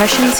Impressions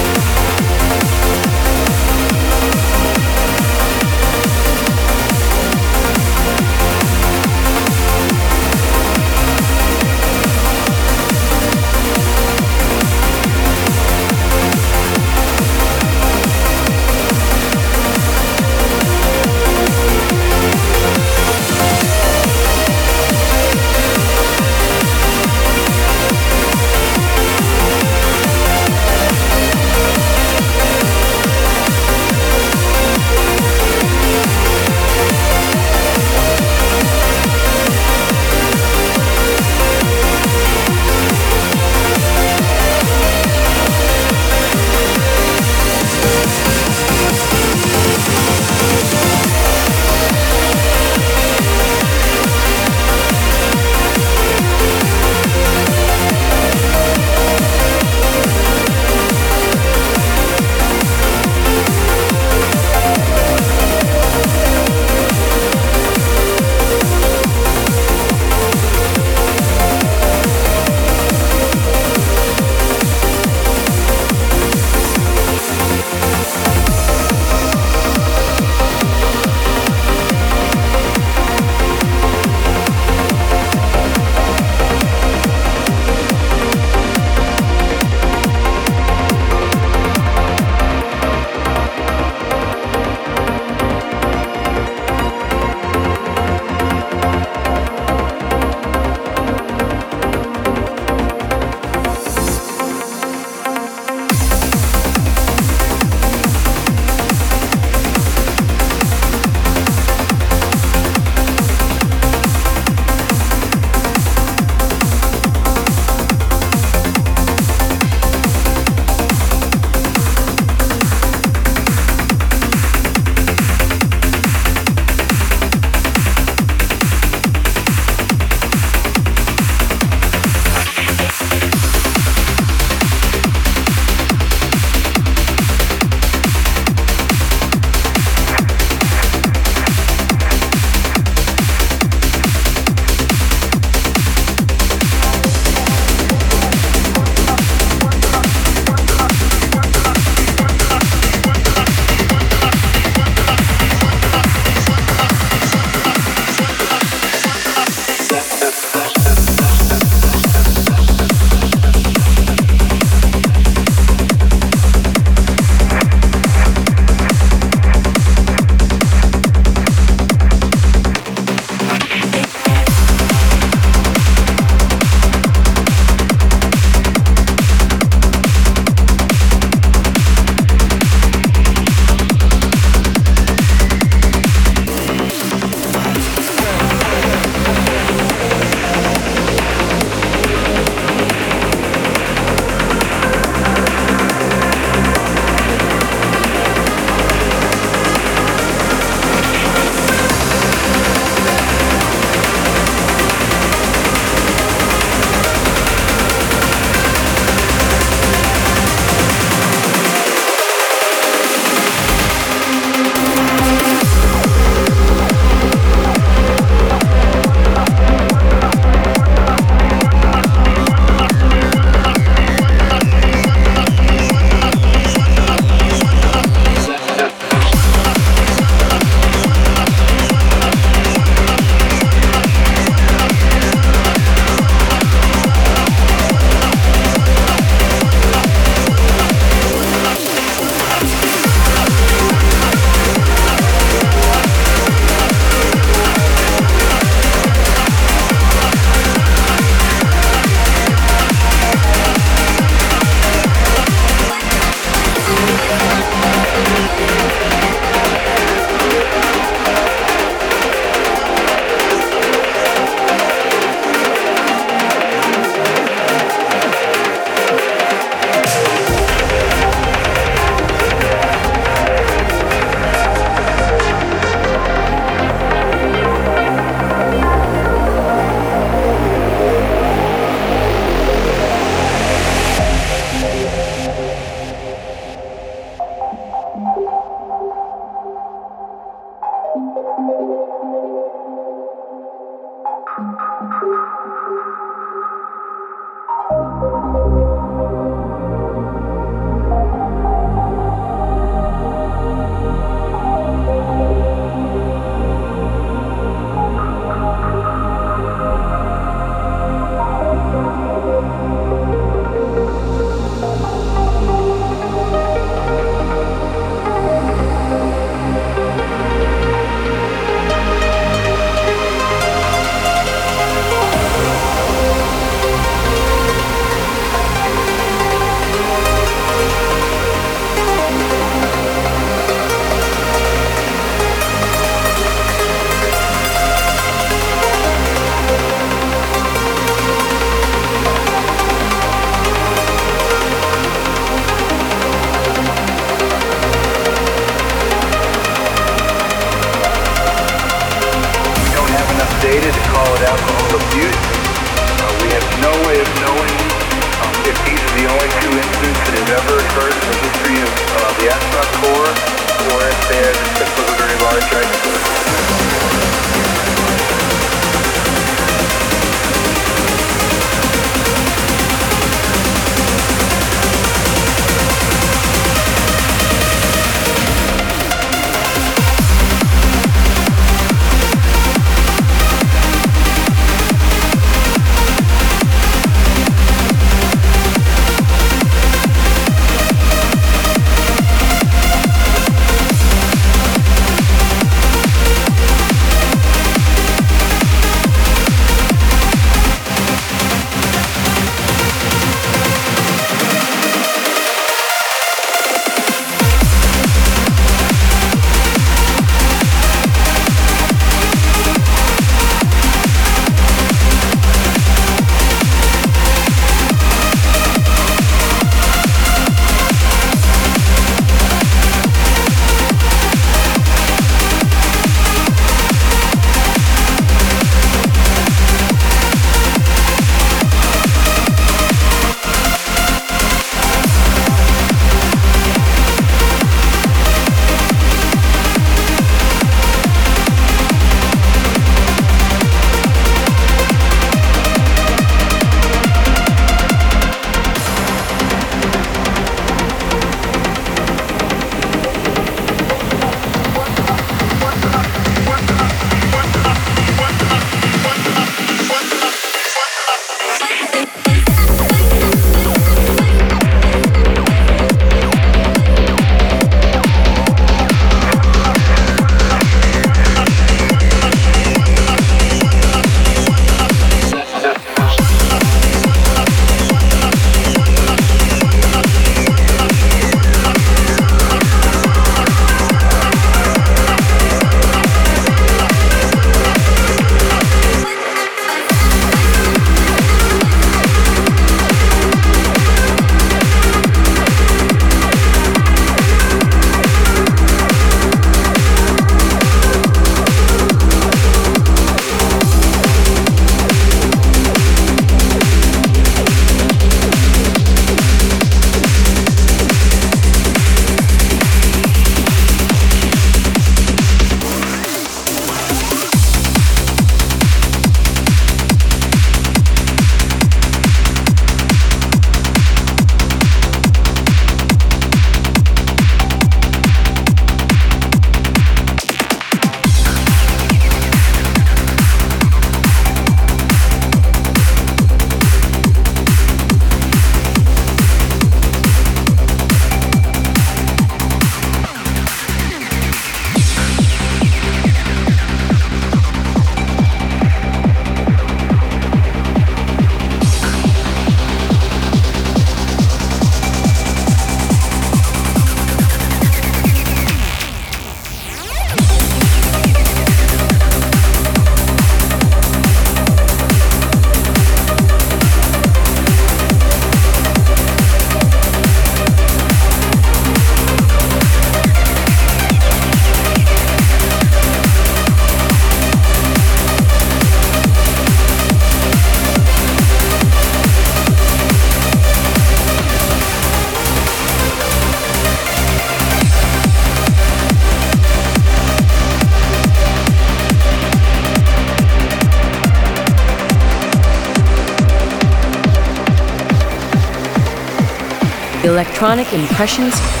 Electronic Impressions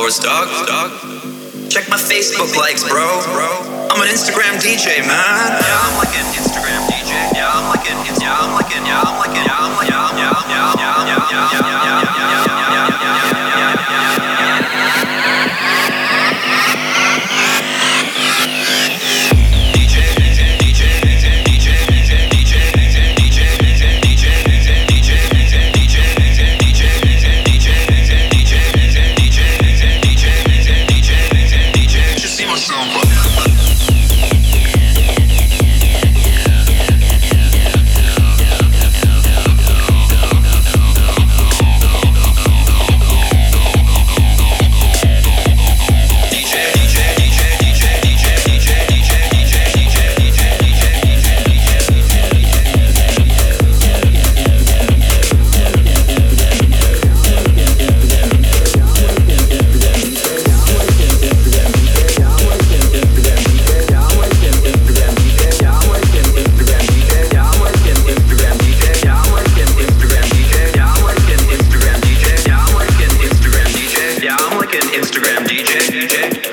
Followers, dog. dead, dead.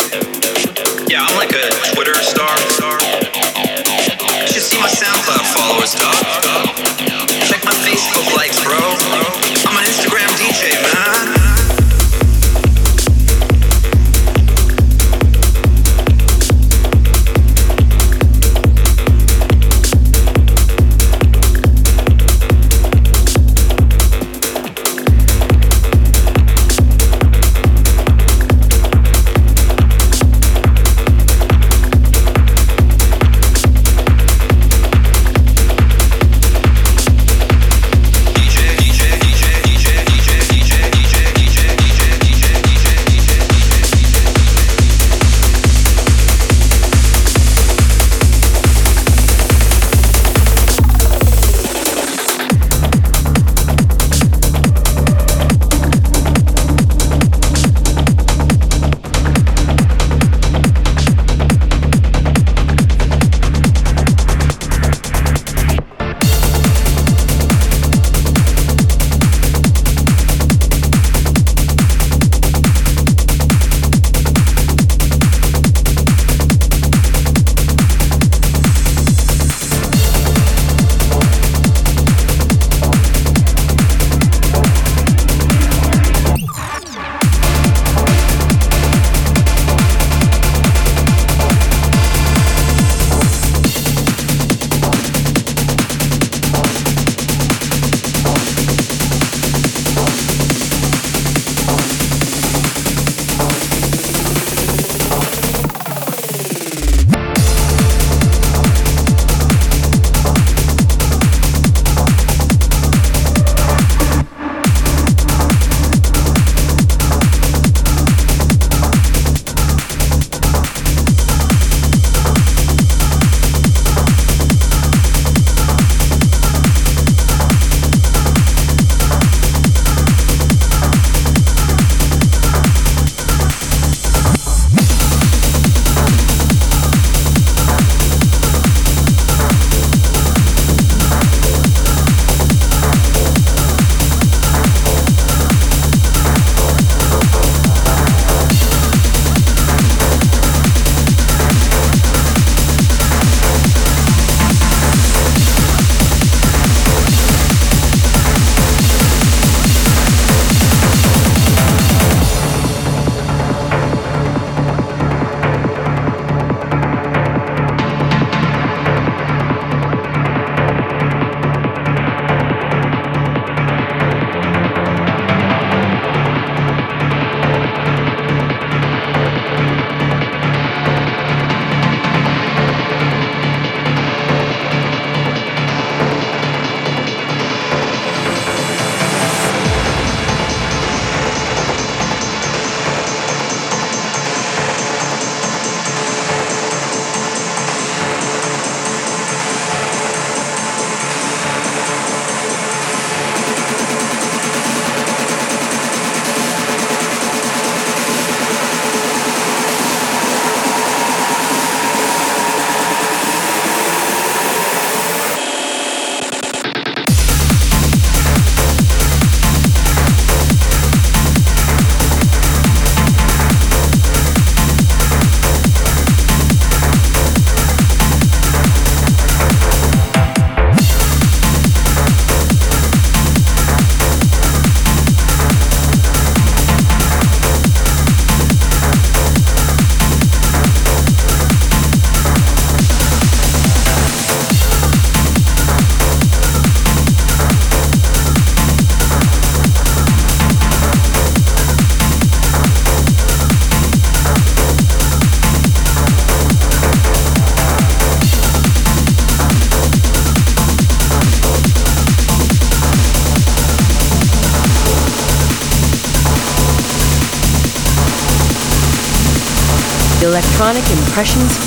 Electronic Impressions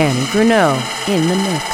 Danny Grunow in the mix.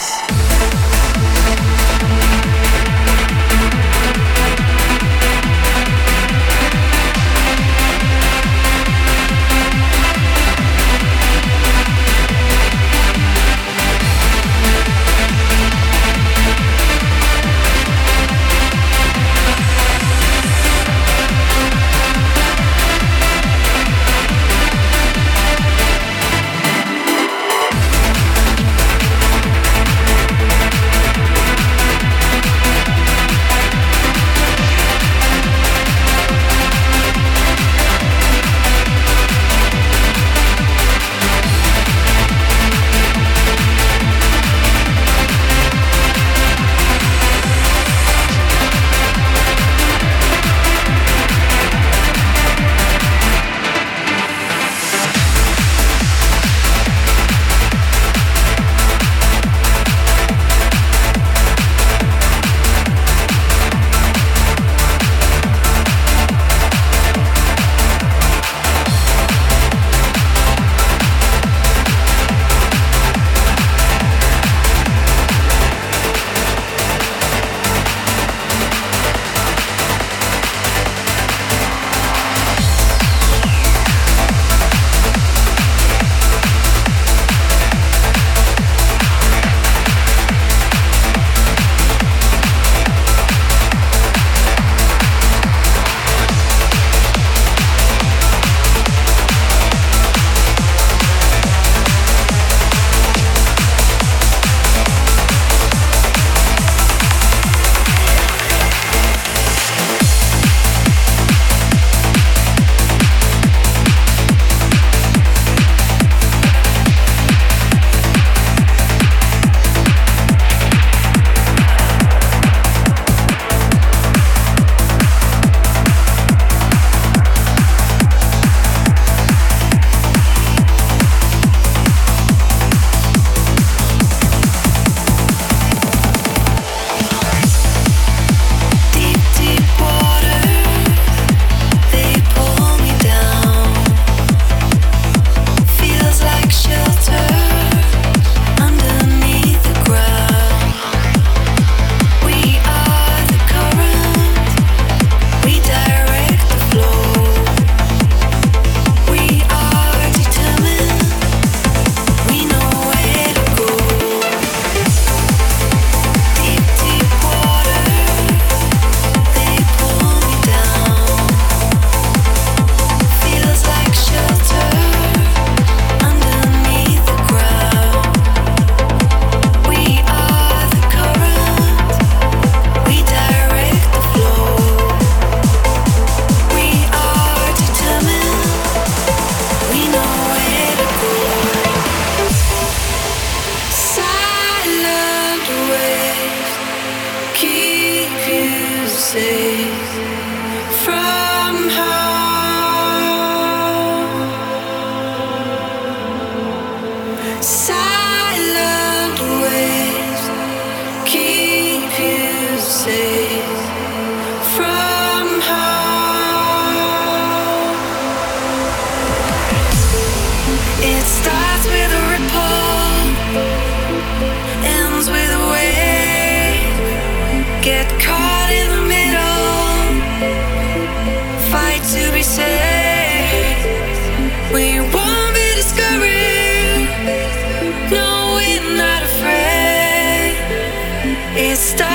stop.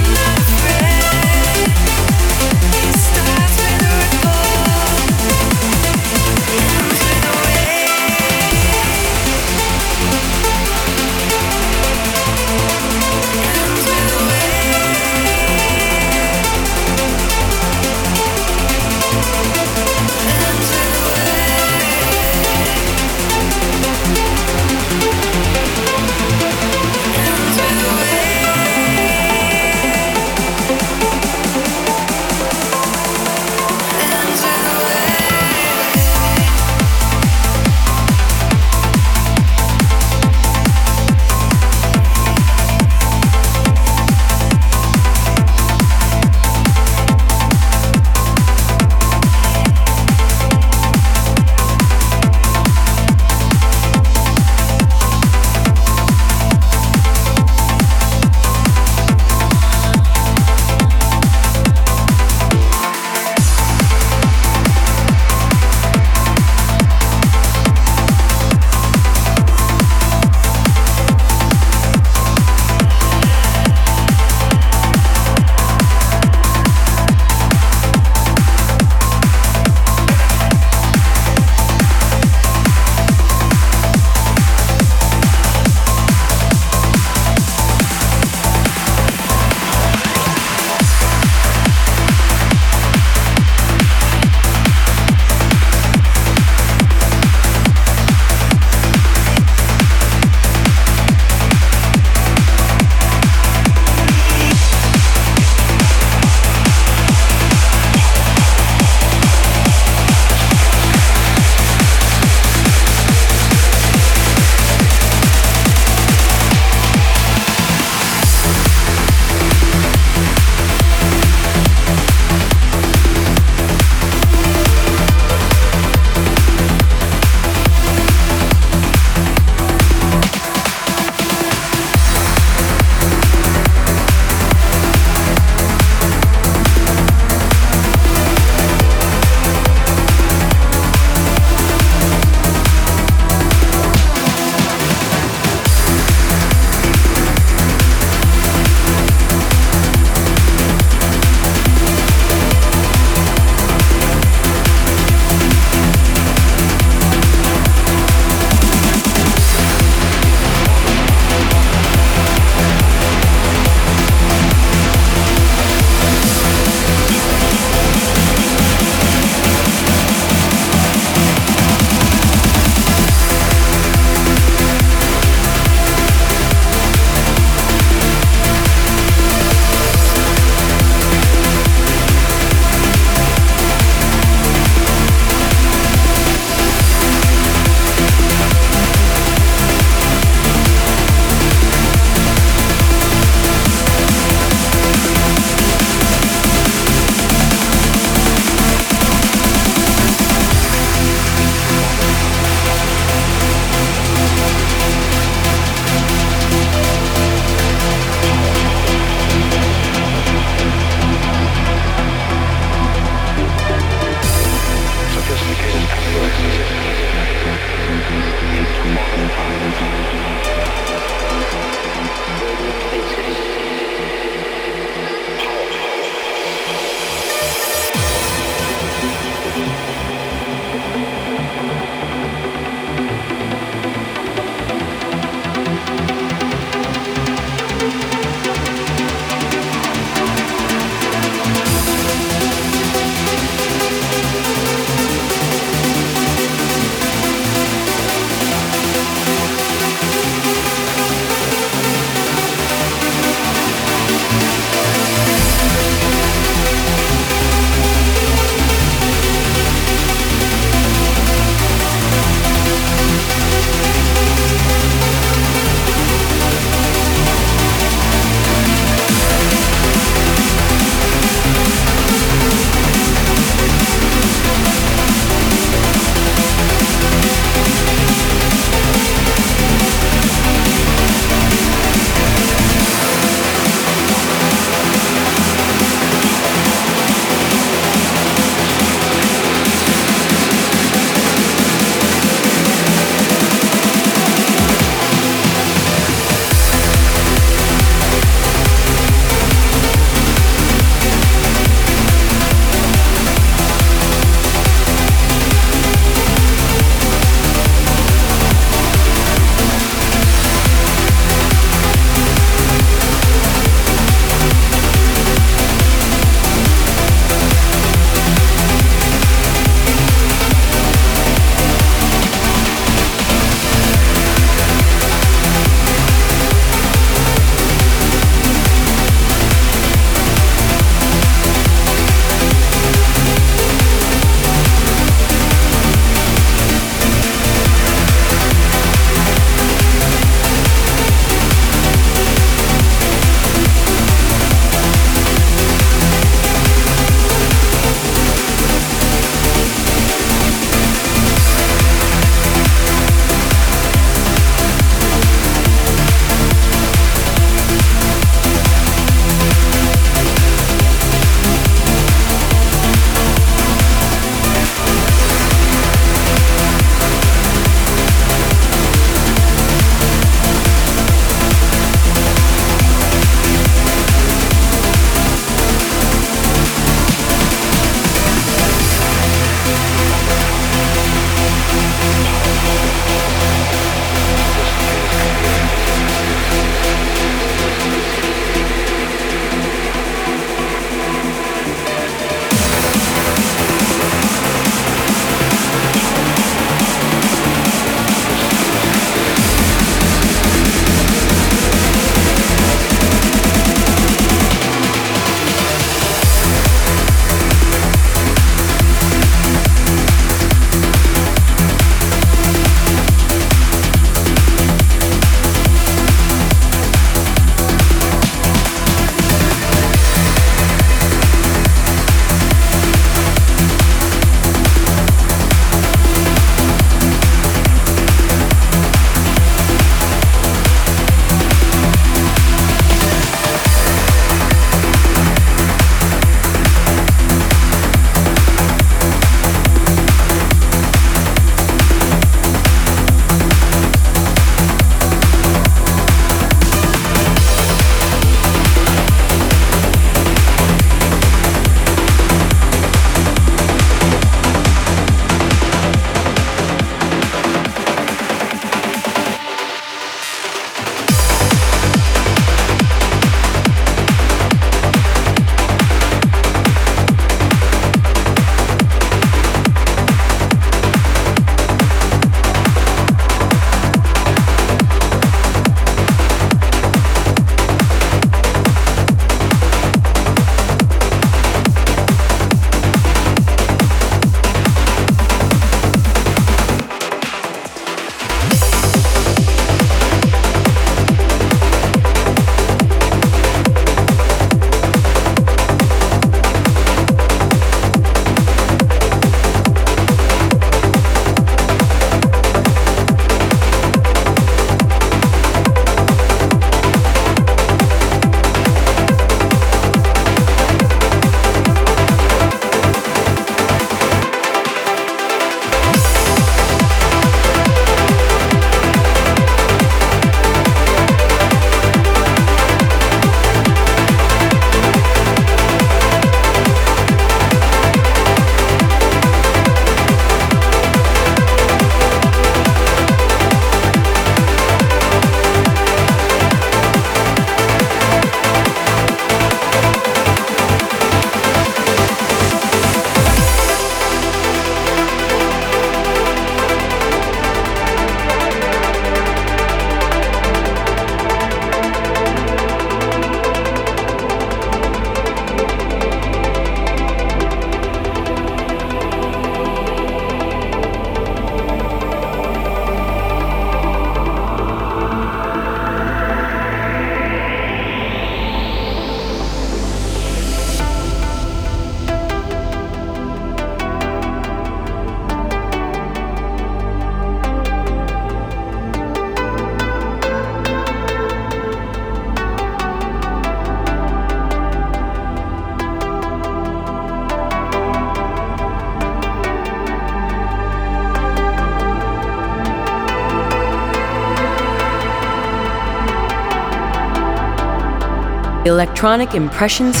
Electronic Impressions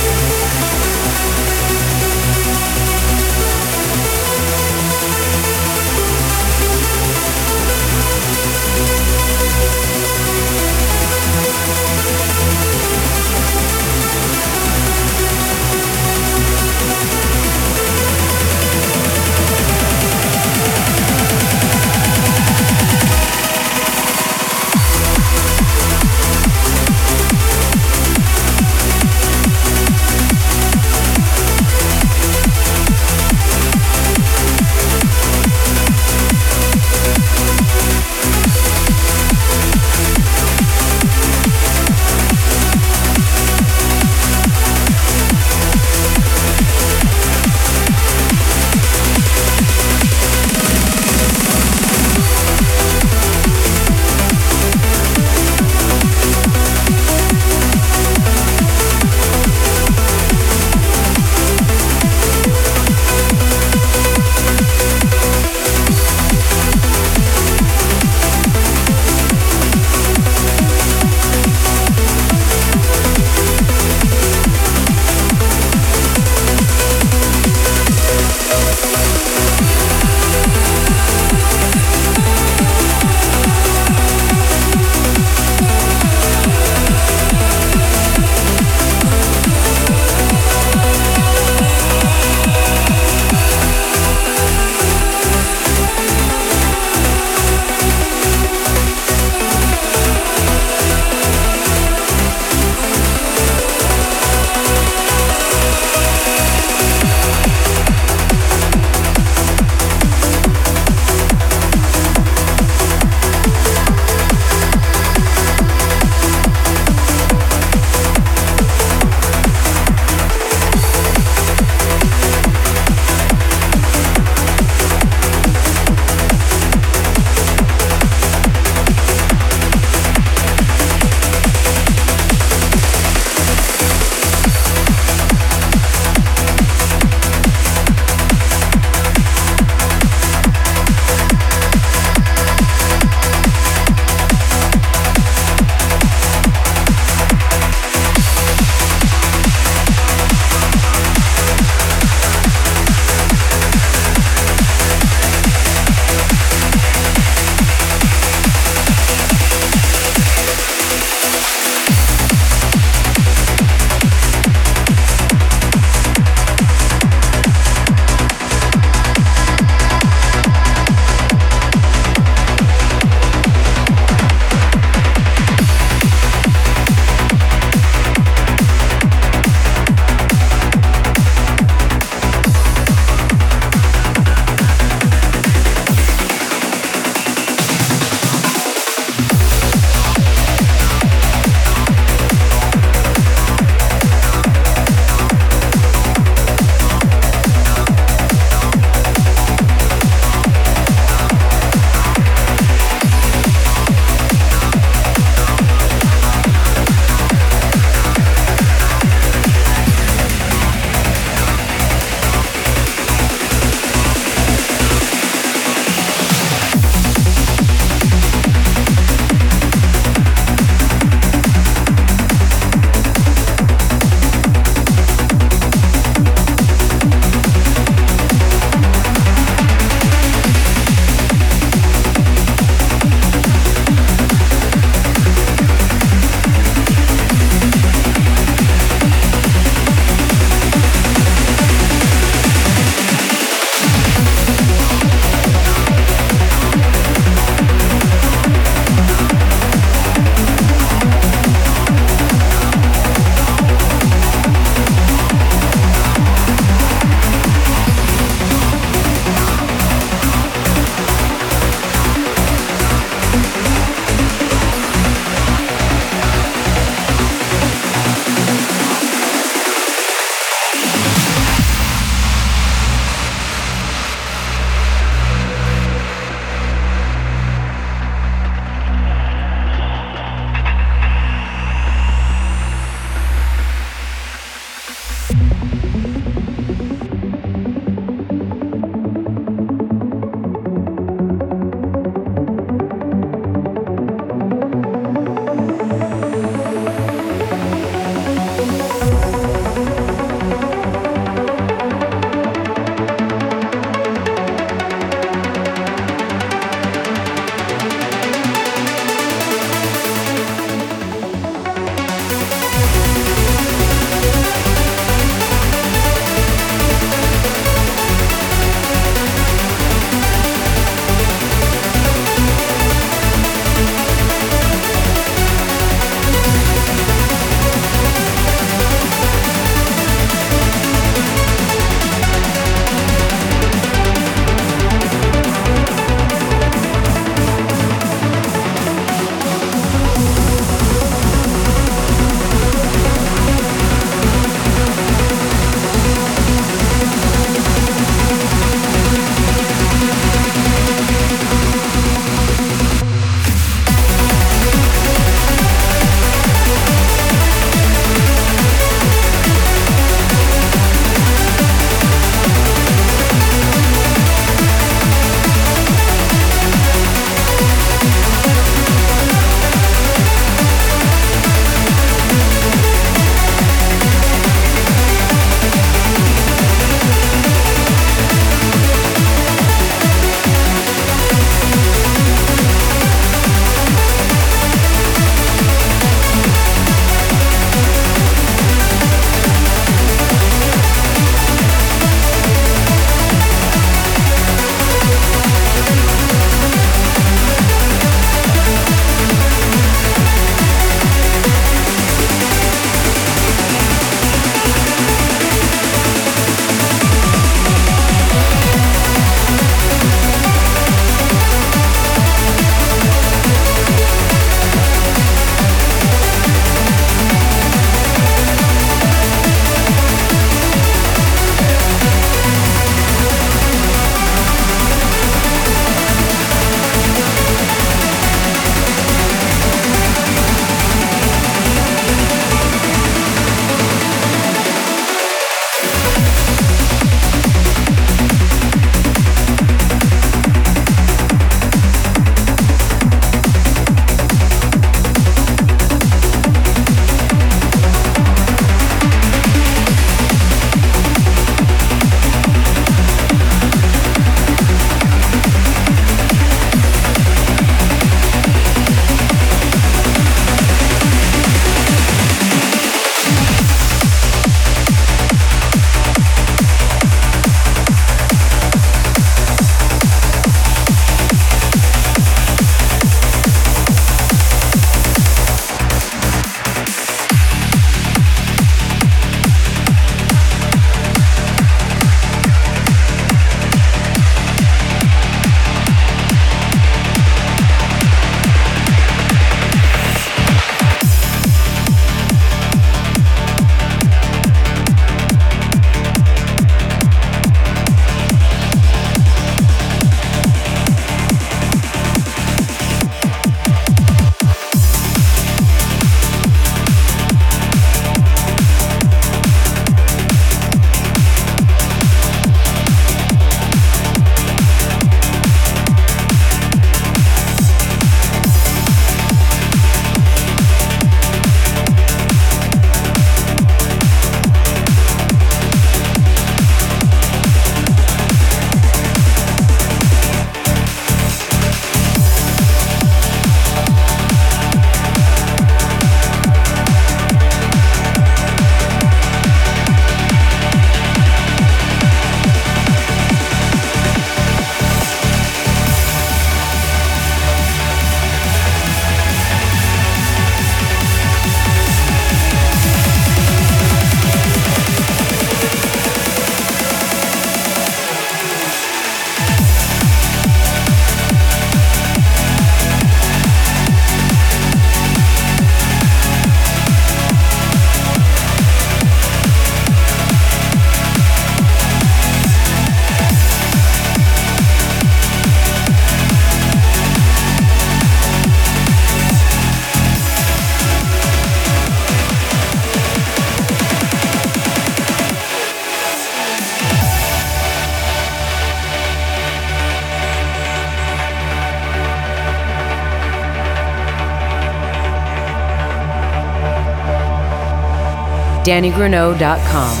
DannyGrunow.com.